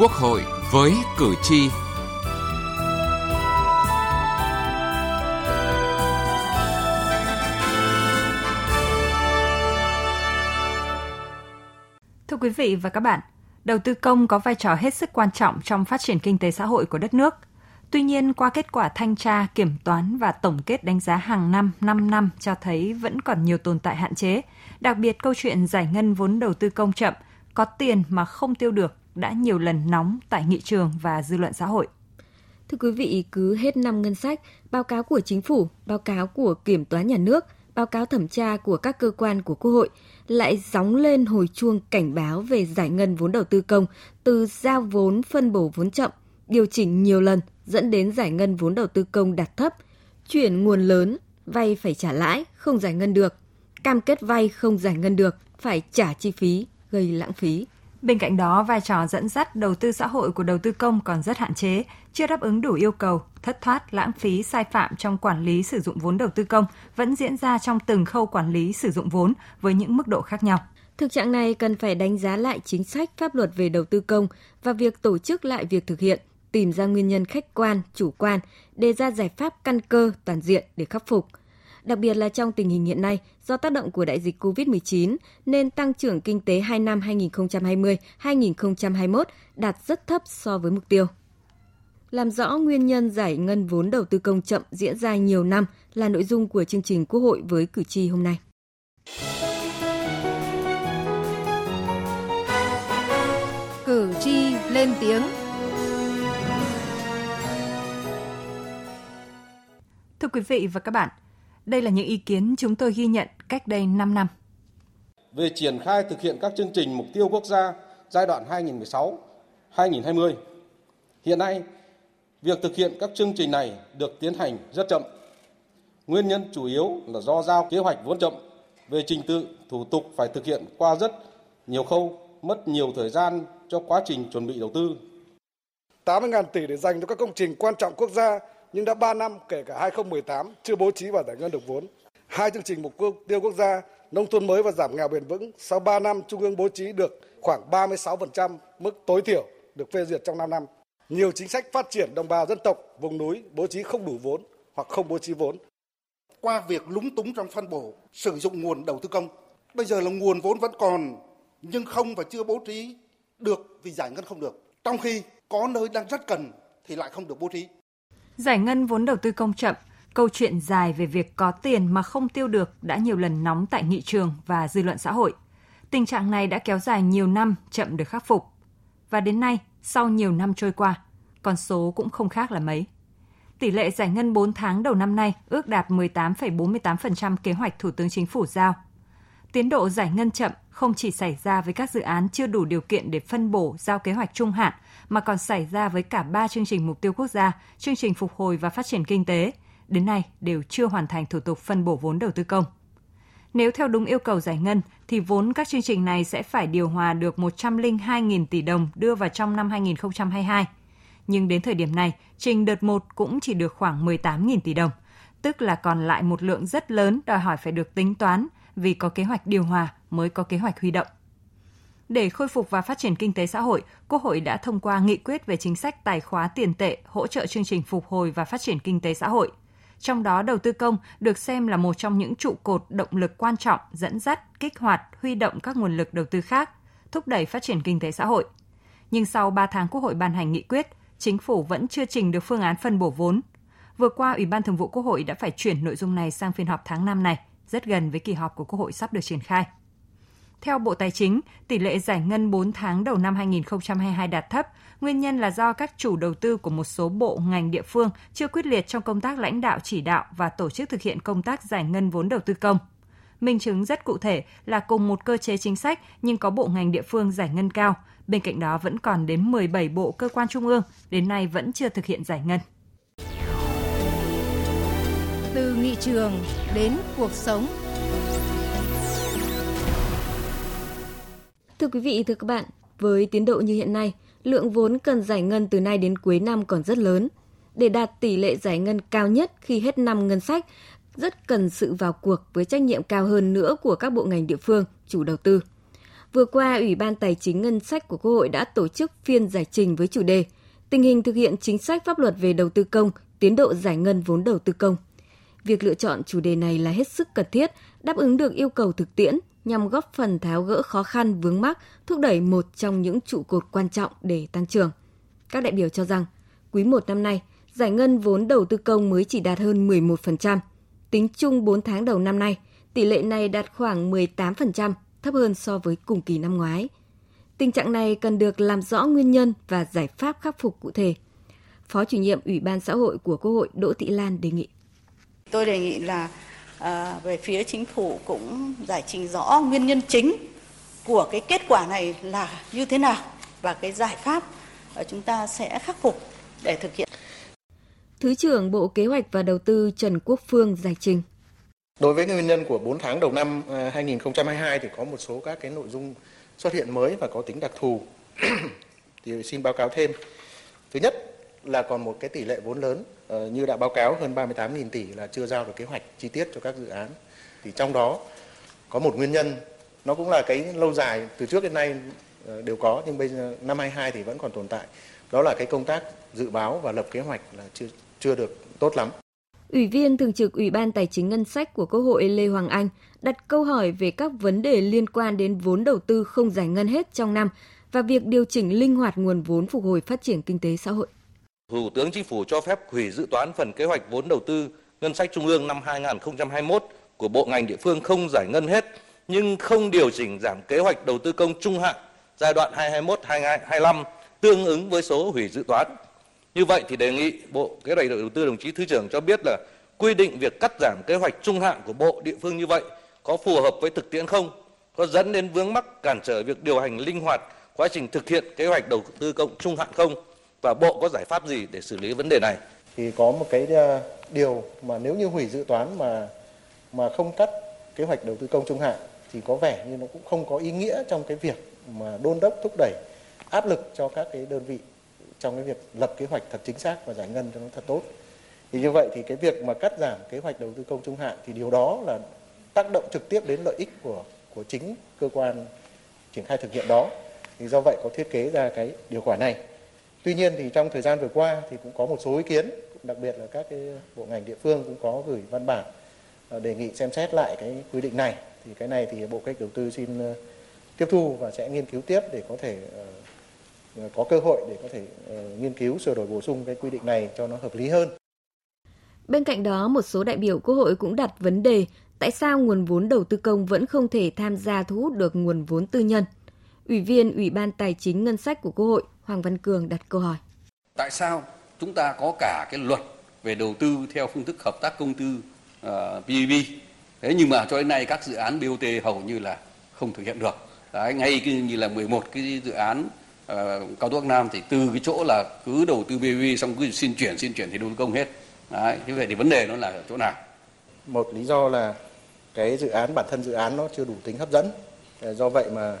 Quốc hội với cử tri. Thưa quý vị và các bạn, đầu tư công có vai trò hết sức quan trọng trong phát triển kinh tế xã hội của đất nước. Tuy nhiên, qua kết quả thanh tra, kiểm toán và tổng kết đánh giá hàng năm 5 năm cho thấy vẫn còn nhiều tồn tại hạn chế, đặc biệt câu chuyện giải ngân vốn đầu tư công chậm, có tiền mà không tiêu được đã nhiều lần nóng tại nghị trường và dư luận xã hội. Thưa quý vị, cứ hết năm ngân sách, báo cáo của chính phủ, báo cáo của kiểm toán nhà nước, báo cáo thẩm tra của các cơ quan của Quốc hội lại gióng lên hồi chuông cảnh báo về giải ngân vốn đầu tư công từ giao vốn phân bổ vốn chậm, điều chỉnh nhiều lần dẫn đến giải ngân vốn đầu tư công đạt thấp, chuyển nguồn lớn, vay phải trả lãi, không giải ngân được, cam kết vay không giải ngân được, phải trả chi phí, gây lãng phí. Bên cạnh đó, vai trò dẫn dắt đầu tư xã hội của đầu tư công còn rất hạn chế, chưa đáp ứng đủ yêu cầu, thất thoát, lãng phí, sai phạm trong quản lý sử dụng vốn đầu tư công vẫn diễn ra trong từng khâu quản lý sử dụng vốn với những mức độ khác nhau. Thực trạng này cần phải đánh giá lại chính sách pháp luật về đầu tư công và việc tổ chức lại việc thực hiện, tìm ra nguyên nhân khách quan, chủ quan, đề ra giải pháp căn cơ, toàn diện để khắc phục – Đặc biệt là trong tình hình hiện nay, do tác động của đại dịch COVID-19 nên tăng trưởng kinh tế 2 năm 2020-2021 đạt rất thấp so với mục tiêu. Làm rõ nguyên nhân giải ngân vốn đầu tư công chậm diễn ra nhiều năm là nội dung của chương trình Quốc hội với cử tri hôm nay. Cử tri lên tiếng Thưa quý vị và các bạn, đây là những ý kiến chúng tôi ghi nhận cách đây 5 năm. Về triển khai thực hiện các chương trình mục tiêu quốc gia giai đoạn 2016-2020, hiện nay việc thực hiện các chương trình này được tiến hành rất chậm. Nguyên nhân chủ yếu là do giao kế hoạch vốn chậm, về trình tự, thủ tục phải thực hiện qua rất nhiều khâu, mất nhiều thời gian cho quá trình chuẩn bị đầu tư. 80.000 tỷ để dành cho các công trình quan trọng quốc gia nhưng đã 3 năm kể cả 2018 chưa bố trí và giải ngân được vốn. Hai chương trình mục tiêu quốc gia nông thôn mới và giảm nghèo bền vững sau 3 năm Trung ương bố trí được khoảng 36% mức tối thiểu được phê duyệt trong 5 năm. Nhiều chính sách phát triển đồng bào dân tộc vùng núi bố trí không đủ vốn hoặc không bố trí vốn. Qua việc lúng túng trong phân bổ, sử dụng nguồn đầu tư công, bây giờ là nguồn vốn vẫn còn nhưng không và chưa bố trí được vì giải ngân không được. Trong khi có nơi đang rất cần thì lại không được bố trí. Giải ngân vốn đầu tư công chậm, câu chuyện dài về việc có tiền mà không tiêu được đã nhiều lần nóng tại nghị trường và dư luận xã hội. Tình trạng này đã kéo dài nhiều năm chậm được khắc phục. Và đến nay, sau nhiều năm trôi qua, con số cũng không khác là mấy. Tỷ lệ giải ngân 4 tháng đầu năm nay ước đạt 18,48% kế hoạch Thủ tướng Chính phủ giao. Tiến độ giải ngân chậm không chỉ xảy ra với các dự án chưa đủ điều kiện để phân bổ giao kế hoạch trung hạn mà còn xảy ra với cả ba chương trình mục tiêu quốc gia, chương trình phục hồi và phát triển kinh tế, đến nay đều chưa hoàn thành thủ tục phân bổ vốn đầu tư công. Nếu theo đúng yêu cầu giải ngân thì vốn các chương trình này sẽ phải điều hòa được 102.000 tỷ đồng đưa vào trong năm 2022. Nhưng đến thời điểm này, trình đợt 1 cũng chỉ được khoảng 18.000 tỷ đồng, tức là còn lại một lượng rất lớn đòi hỏi phải được tính toán vì có kế hoạch điều hòa mới có kế hoạch huy động. Để khôi phục và phát triển kinh tế xã hội, Quốc hội đã thông qua nghị quyết về chính sách tài khóa tiền tệ hỗ trợ chương trình phục hồi và phát triển kinh tế xã hội. Trong đó đầu tư công được xem là một trong những trụ cột động lực quan trọng dẫn dắt, kích hoạt, huy động các nguồn lực đầu tư khác, thúc đẩy phát triển kinh tế xã hội. Nhưng sau 3 tháng Quốc hội ban hành nghị quyết, chính phủ vẫn chưa trình được phương án phân bổ vốn. Vừa qua, Ủy ban Thường vụ Quốc hội đã phải chuyển nội dung này sang phiên họp tháng 5 này, rất gần với kỳ họp của Quốc hội sắp được triển khai. Theo Bộ Tài chính, tỷ lệ giải ngân 4 tháng đầu năm 2022 đạt thấp, nguyên nhân là do các chủ đầu tư của một số bộ ngành địa phương chưa quyết liệt trong công tác lãnh đạo chỉ đạo và tổ chức thực hiện công tác giải ngân vốn đầu tư công. Minh chứng rất cụ thể là cùng một cơ chế chính sách nhưng có bộ ngành địa phương giải ngân cao, bên cạnh đó vẫn còn đến 17 bộ cơ quan trung ương đến nay vẫn chưa thực hiện giải ngân. Từ nghị trường đến cuộc sống Thưa quý vị, thưa các bạn, với tiến độ như hiện nay, lượng vốn cần giải ngân từ nay đến cuối năm còn rất lớn. Để đạt tỷ lệ giải ngân cao nhất khi hết năm ngân sách, rất cần sự vào cuộc với trách nhiệm cao hơn nữa của các bộ ngành địa phương, chủ đầu tư. Vừa qua, Ủy ban Tài chính Ngân sách của Quốc hội đã tổ chức phiên giải trình với chủ đề Tình hình thực hiện chính sách pháp luật về đầu tư công, tiến độ giải ngân vốn đầu tư công. Việc lựa chọn chủ đề này là hết sức cần thiết, đáp ứng được yêu cầu thực tiễn nhằm góp phần tháo gỡ khó khăn vướng mắc, thúc đẩy một trong những trụ cột quan trọng để tăng trưởng. Các đại biểu cho rằng, quý 1 năm nay, giải ngân vốn đầu tư công mới chỉ đạt hơn 11%. Tính chung 4 tháng đầu năm nay, tỷ lệ này đạt khoảng 18%, thấp hơn so với cùng kỳ năm ngoái. Tình trạng này cần được làm rõ nguyên nhân và giải pháp khắc phục cụ thể. Phó chủ nhiệm Ủy ban xã hội của Quốc hội Đỗ Thị Lan đề nghị. Tôi đề nghị là à, về phía chính phủ cũng giải trình rõ nguyên nhân chính của cái kết quả này là như thế nào và cái giải pháp chúng ta sẽ khắc phục để thực hiện. Thứ trưởng Bộ Kế hoạch và Đầu tư Trần Quốc Phương giải trình. Đối với nguyên nhân của 4 tháng đầu năm 2022 thì có một số các cái nội dung xuất hiện mới và có tính đặc thù. thì xin báo cáo thêm. Thứ nhất là còn một cái tỷ lệ vốn lớn Ờ, như đã báo cáo, hơn 38.000 tỷ là chưa giao được kế hoạch chi tiết cho các dự án. Thì trong đó có một nguyên nhân, nó cũng là cái lâu dài, từ trước đến nay ờ, đều có, nhưng bây giờ, năm 22 thì vẫn còn tồn tại. Đó là cái công tác dự báo và lập kế hoạch là chưa chưa được tốt lắm. Ủy viên Thường trực Ủy ban Tài chính Ngân sách của Quốc hội Lê Hoàng Anh đặt câu hỏi về các vấn đề liên quan đến vốn đầu tư không giải ngân hết trong năm và việc điều chỉnh linh hoạt nguồn vốn phục hồi phát triển kinh tế xã hội. Thủ tướng Chính phủ cho phép hủy dự toán phần kế hoạch vốn đầu tư ngân sách trung ương năm 2021 của bộ ngành địa phương không giải ngân hết, nhưng không điều chỉnh giảm kế hoạch đầu tư công trung hạn giai đoạn 2021-2025 tương ứng với số hủy dự toán. Như vậy thì đề nghị Bộ Kế hoạch đầu tư đồng chí Thứ trưởng cho biết là quy định việc cắt giảm kế hoạch trung hạn của bộ địa phương như vậy có phù hợp với thực tiễn không? Có dẫn đến vướng mắc cản trở việc điều hành linh hoạt quá trình thực hiện kế hoạch đầu tư công trung hạn không? Và Bộ có giải pháp gì để xử lý vấn đề này? Thì có một cái ờ, điều mà nếu như hủy dự toán mà mà không cắt kế hoạch đầu tư công trung hạn thì có vẻ như nó cũng không có ý nghĩa trong cái việc mà đôn đốc thúc đẩy áp lực cho các cái đơn vị trong cái việc lập kế hoạch thật chính xác và giải ngân cho nó thật tốt. Thì như vậy thì cái việc mà cắt giảm kế hoạch đầu tư công trung hạn thì điều đó là tác động trực tiếp đến lợi ích của của chính cơ quan triển khai thực hiện đó. Thì do vậy có thiết kế ra cái điều khoản này. Tuy nhiên thì trong thời gian vừa qua thì cũng có một số ý kiến, đặc biệt là các cái bộ ngành địa phương cũng có gửi văn bản ờ, đề nghị xem xét lại cái quy định này. Thì cái này thì Bộ Cách Đầu tư xin ờ, tiếp thu và sẽ nghiên cứu tiếp để có thể ờ, có cơ hội để có thể nghiên cứu sửa đổi bổ sung cái quy định này cho nó hợp lý hơn. Bên cạnh đó, một số đại biểu Quốc hội cũng đặt vấn đề tại sao nguồn vốn đầu tư công vẫn không thể tham gia thu hút được nguồn vốn tư nhân. Ủy viên Ủy ban Tài chính Ngân sách của Quốc hội Hoàng Văn Cường đặt câu hỏi. Tại sao chúng ta có cả cái luật về đầu tư theo phương thức hợp tác công tư uh, PPP thế nhưng mà cho đến nay các dự án BOT hầu như là không thực hiện được. Đấy ngay như là 11 cái dự án uh, cao tốc Nam thì từ cái chỗ là cứ đầu tư PPP xong cứ xin chuyển xin chuyển thì đầu tư công hết. Đấy như vậy thì vấn đề nó là ở chỗ nào? Một lý do là cái dự án bản thân dự án nó chưa đủ tính hấp dẫn. Do vậy mà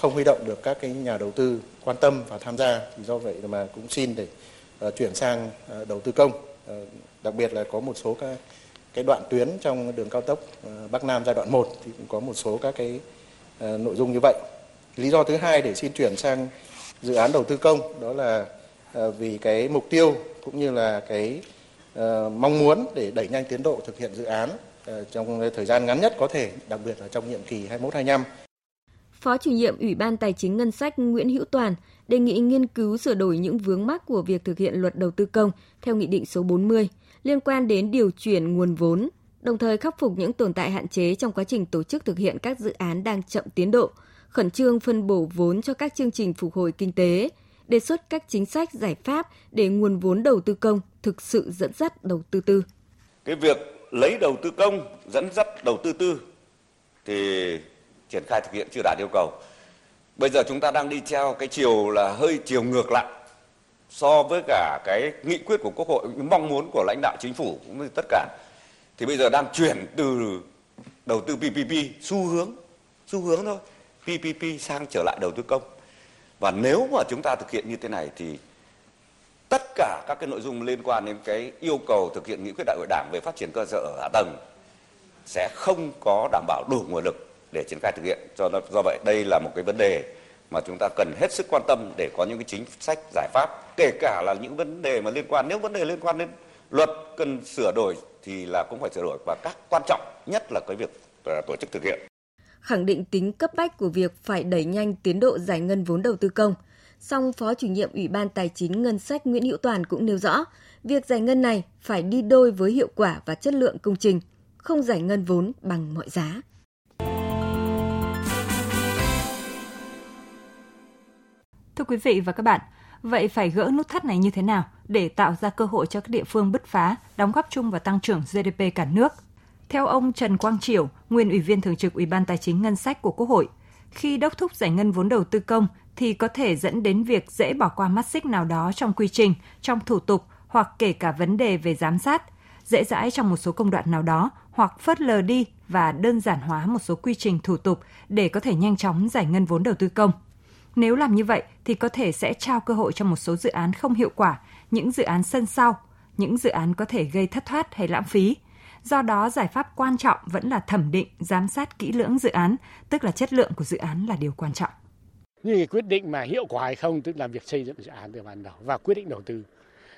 không huy động được các cái nhà đầu tư quan tâm và tham gia thì do vậy mà cũng xin để uh, chuyển sang uh, đầu tư công. Uh, đặc biệt là có một số các cái đoạn tuyến trong đường cao tốc uh, Bắc Nam giai đoạn 1 thì cũng có một số các cái uh, nội dung như vậy. Lý do thứ hai để xin chuyển sang dự án đầu tư công đó là uh, vì cái mục tiêu cũng như là cái uh, mong muốn để đẩy nhanh tiến độ thực hiện dự án uh, trong thời gian ngắn nhất có thể đặc biệt là trong nhiệm kỳ 21 25 Phó chủ nhiệm Ủy ban Tài chính Ngân sách Nguyễn Hữu Toàn đề nghị nghiên cứu sửa đổi những vướng mắc của việc thực hiện luật đầu tư công theo Nghị định số 40 liên quan đến điều chuyển nguồn vốn, đồng thời khắc phục những tồn tại hạn chế trong quá trình tổ chức thực hiện các dự án đang chậm tiến độ, khẩn trương phân bổ vốn cho các chương trình phục hồi kinh tế, đề xuất các chính sách giải pháp để nguồn vốn đầu tư công thực sự dẫn dắt đầu tư tư. Cái việc lấy đầu tư công dẫn dắt đầu tư tư thì triển khai thực hiện chưa đạt yêu cầu. Bây giờ chúng ta đang đi theo cái chiều là hơi chiều ngược lại so với cả cái nghị quyết của Quốc hội, mong muốn của lãnh đạo chính phủ cũng như tất cả. Thì bây giờ đang chuyển từ đầu tư PPP xu hướng, xu hướng thôi, PPP sang trở lại đầu tư công. Và nếu mà chúng ta thực hiện như thế này thì tất cả các cái nội dung liên quan đến cái yêu cầu thực hiện nghị quyết đại hội đảng về phát triển cơ sở hạ tầng sẽ không có đảm bảo đủ nguồn lực để triển khai thực hiện. Cho do vậy đây là một cái vấn đề mà chúng ta cần hết sức quan tâm để có những cái chính sách giải pháp kể cả là những vấn đề mà liên quan nếu vấn đề liên quan đến luật cần sửa đổi thì là cũng phải sửa đổi và các quan trọng nhất là cái việc à, tổ chức thực hiện khẳng định tính cấp bách của việc phải đẩy nhanh tiến độ giải ngân vốn đầu tư công. Song Phó chủ nhiệm Ủy ban Tài chính Ngân sách Nguyễn Hữu Toàn cũng nêu rõ, việc giải ngân này phải đi đôi với hiệu quả và chất lượng công trình, không giải ngân vốn bằng mọi giá. Quý vị và các bạn, vậy phải gỡ nút thắt này như thế nào để tạo ra cơ hội cho các địa phương bứt phá, đóng góp chung vào tăng trưởng GDP cả nước? Theo ông Trần Quang Triều, nguyên Ủy viên Thường trực Ủy ban Tài chính Ngân sách của Quốc hội, khi đốc thúc giải ngân vốn đầu tư công thì có thể dẫn đến việc dễ bỏ qua mắt xích nào đó trong quy trình, trong thủ tục hoặc kể cả vấn đề về giám sát, dễ dãi trong một số công đoạn nào đó hoặc phớt lờ đi và đơn giản hóa một số quy trình thủ tục để có thể nhanh chóng giải ngân vốn đầu tư công. Nếu làm như vậy thì có thể sẽ trao cơ hội cho một số dự án không hiệu quả, những dự án sân sau, những dự án có thể gây thất thoát hay lãng phí. Do đó, giải pháp quan trọng vẫn là thẩm định, giám sát kỹ lưỡng dự án, tức là chất lượng của dự án là điều quan trọng. Nhưng quyết định mà hiệu quả hay không tức là việc xây dựng dự án từ ban đầu và quyết định đầu tư.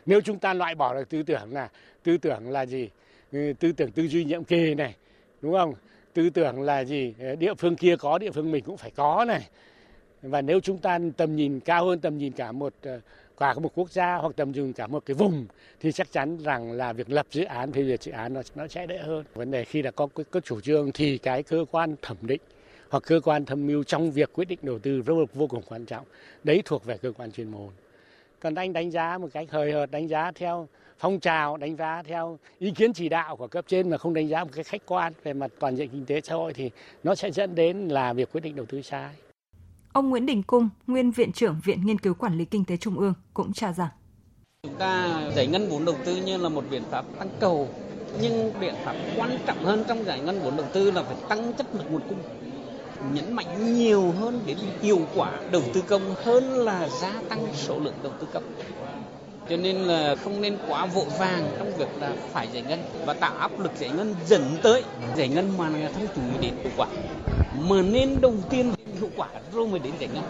Nếu chúng ta loại bỏ được tư tưởng là tư tưởng là gì? Ừ, tư tưởng tư duy nhiệm kỳ này, đúng không? Tư tưởng là gì? Ờ, địa phương kia có, địa phương mình cũng phải có này và nếu chúng ta tầm nhìn cao hơn, tầm nhìn cả một ờ, cả một quốc gia hoặc tầm nhìn cả một cái vùng thì chắc chắn rằng là việc lập dự án, phê duyệt dự án nó nó sẽ đỡ hơn. Vấn đề khi đã có có chủ trương thì cái cơ quan thẩm định hoặc cơ quan tham mưu trong việc quyết định đầu tư rất vô cùng quan trọng. Đấy thuộc về cơ quan chuyên môn. Còn anh đánh giá một cách hời hợt, đánh giá theo phong trào, đánh giá theo ý kiến chỉ đạo của cấp trên mà không đánh giá một cái khách quan về mặt toàn diện kinh tế xã hội thì nó sẽ dẫn đến là việc quyết định đầu tư sai. Ông Nguyễn Đình Cung, nguyên Viện trưởng Viện Nghiên cứu Quản lý Kinh tế Trung ương cũng cho rằng. Chúng ta giải ngân vốn đầu tư như là một biện pháp tăng cầu, nhưng biện pháp quan trọng hơn trong giải ngân vốn đầu tư là phải tăng chất lượng nguồn cung nhấn mạnh nhiều hơn đến hiệu quả đầu tư công hơn là gia tăng số lượng đầu tư công. Cho nên là không nên quá vội vàng trong việc là phải giải ngân và tạo áp lực giải ngân dẫn tới giải ngân mà là không chú ý đến hiệu quả. Mà nên đầu tiên hiệu quả rồi mới đến giải ngân.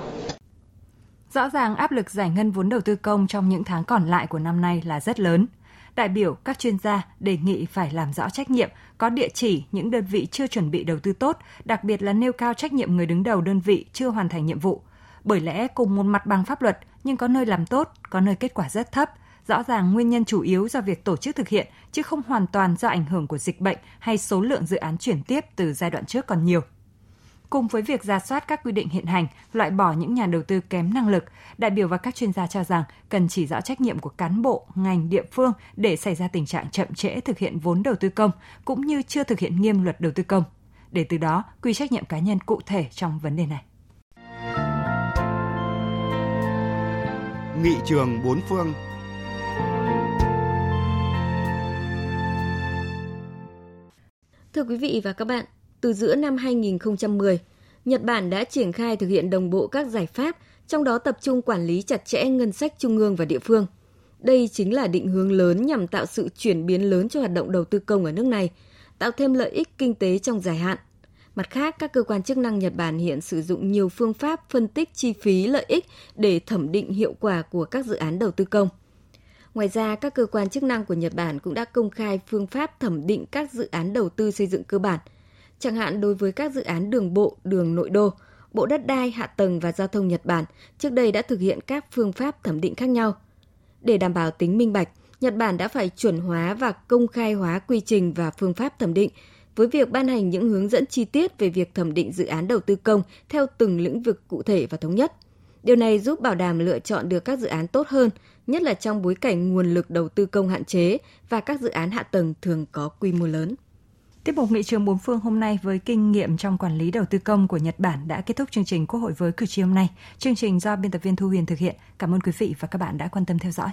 Rõ ràng áp lực giải ngân vốn đầu tư công trong những tháng còn lại của năm nay là rất lớn. Đại biểu các chuyên gia đề nghị phải làm rõ trách nhiệm, có địa chỉ những đơn vị chưa chuẩn bị đầu tư tốt, đặc biệt là nêu cao trách nhiệm người đứng đầu đơn vị chưa hoàn thành nhiệm vụ. Bởi lẽ cùng một mặt bằng pháp luật nhưng có nơi làm tốt, có nơi kết quả rất thấp. Rõ ràng nguyên nhân chủ yếu do việc tổ chức thực hiện chứ không hoàn toàn do ảnh hưởng của dịch bệnh hay số lượng dự án chuyển tiếp từ giai đoạn trước còn nhiều. Cùng với việc ra soát các quy định hiện hành, loại bỏ những nhà đầu tư kém năng lực, đại biểu và các chuyên gia cho rằng cần chỉ rõ trách nhiệm của cán bộ, ngành địa phương để xảy ra tình trạng chậm trễ thực hiện vốn đầu tư công cũng như chưa thực hiện nghiêm luật đầu tư công. Để từ đó quy trách nhiệm cá nhân cụ thể trong vấn đề này. Nghị trường bốn phương Thưa quý vị và các bạn, từ giữa năm 2010, Nhật Bản đã triển khai thực hiện đồng bộ các giải pháp, trong đó tập trung quản lý chặt chẽ ngân sách trung ương và địa phương. Đây chính là định hướng lớn nhằm tạo sự chuyển biến lớn cho hoạt động đầu tư công ở nước này, tạo thêm lợi ích kinh tế trong dài hạn. Mặt khác, các cơ quan chức năng Nhật Bản hiện sử dụng nhiều phương pháp phân tích chi phí lợi ích để thẩm định hiệu quả của các dự án đầu tư công. Ngoài ra, các cơ quan chức năng của Nhật Bản cũng đã công khai phương pháp thẩm định các dự án đầu tư xây dựng cơ bản – Chẳng hạn đối với các dự án đường bộ, đường nội đô, Bộ Đất đai, Hạ tầng và Giao thông Nhật Bản trước đây đã thực hiện các phương pháp thẩm định khác nhau. Để đảm bảo tính minh bạch, Nhật Bản đã phải chuẩn hóa và công khai hóa quy trình và phương pháp thẩm định với việc ban hành những hướng dẫn chi tiết về việc thẩm định dự án đầu tư công theo từng lĩnh vực cụ thể và thống nhất. Điều này giúp bảo đảm lựa chọn được các dự án tốt hơn, nhất là trong bối cảnh nguồn lực đầu tư công hạn chế và các dự án hạ tầng thường có quy mô lớn. Tiếp mục nghị trường bốn phương hôm nay với kinh nghiệm trong quản lý đầu tư công của Nhật Bản đã kết thúc chương trình Quốc hội với cử tri hôm nay. Chương trình do biên tập viên Thu Huyền thực hiện. Cảm ơn quý vị và các bạn đã quan tâm theo dõi.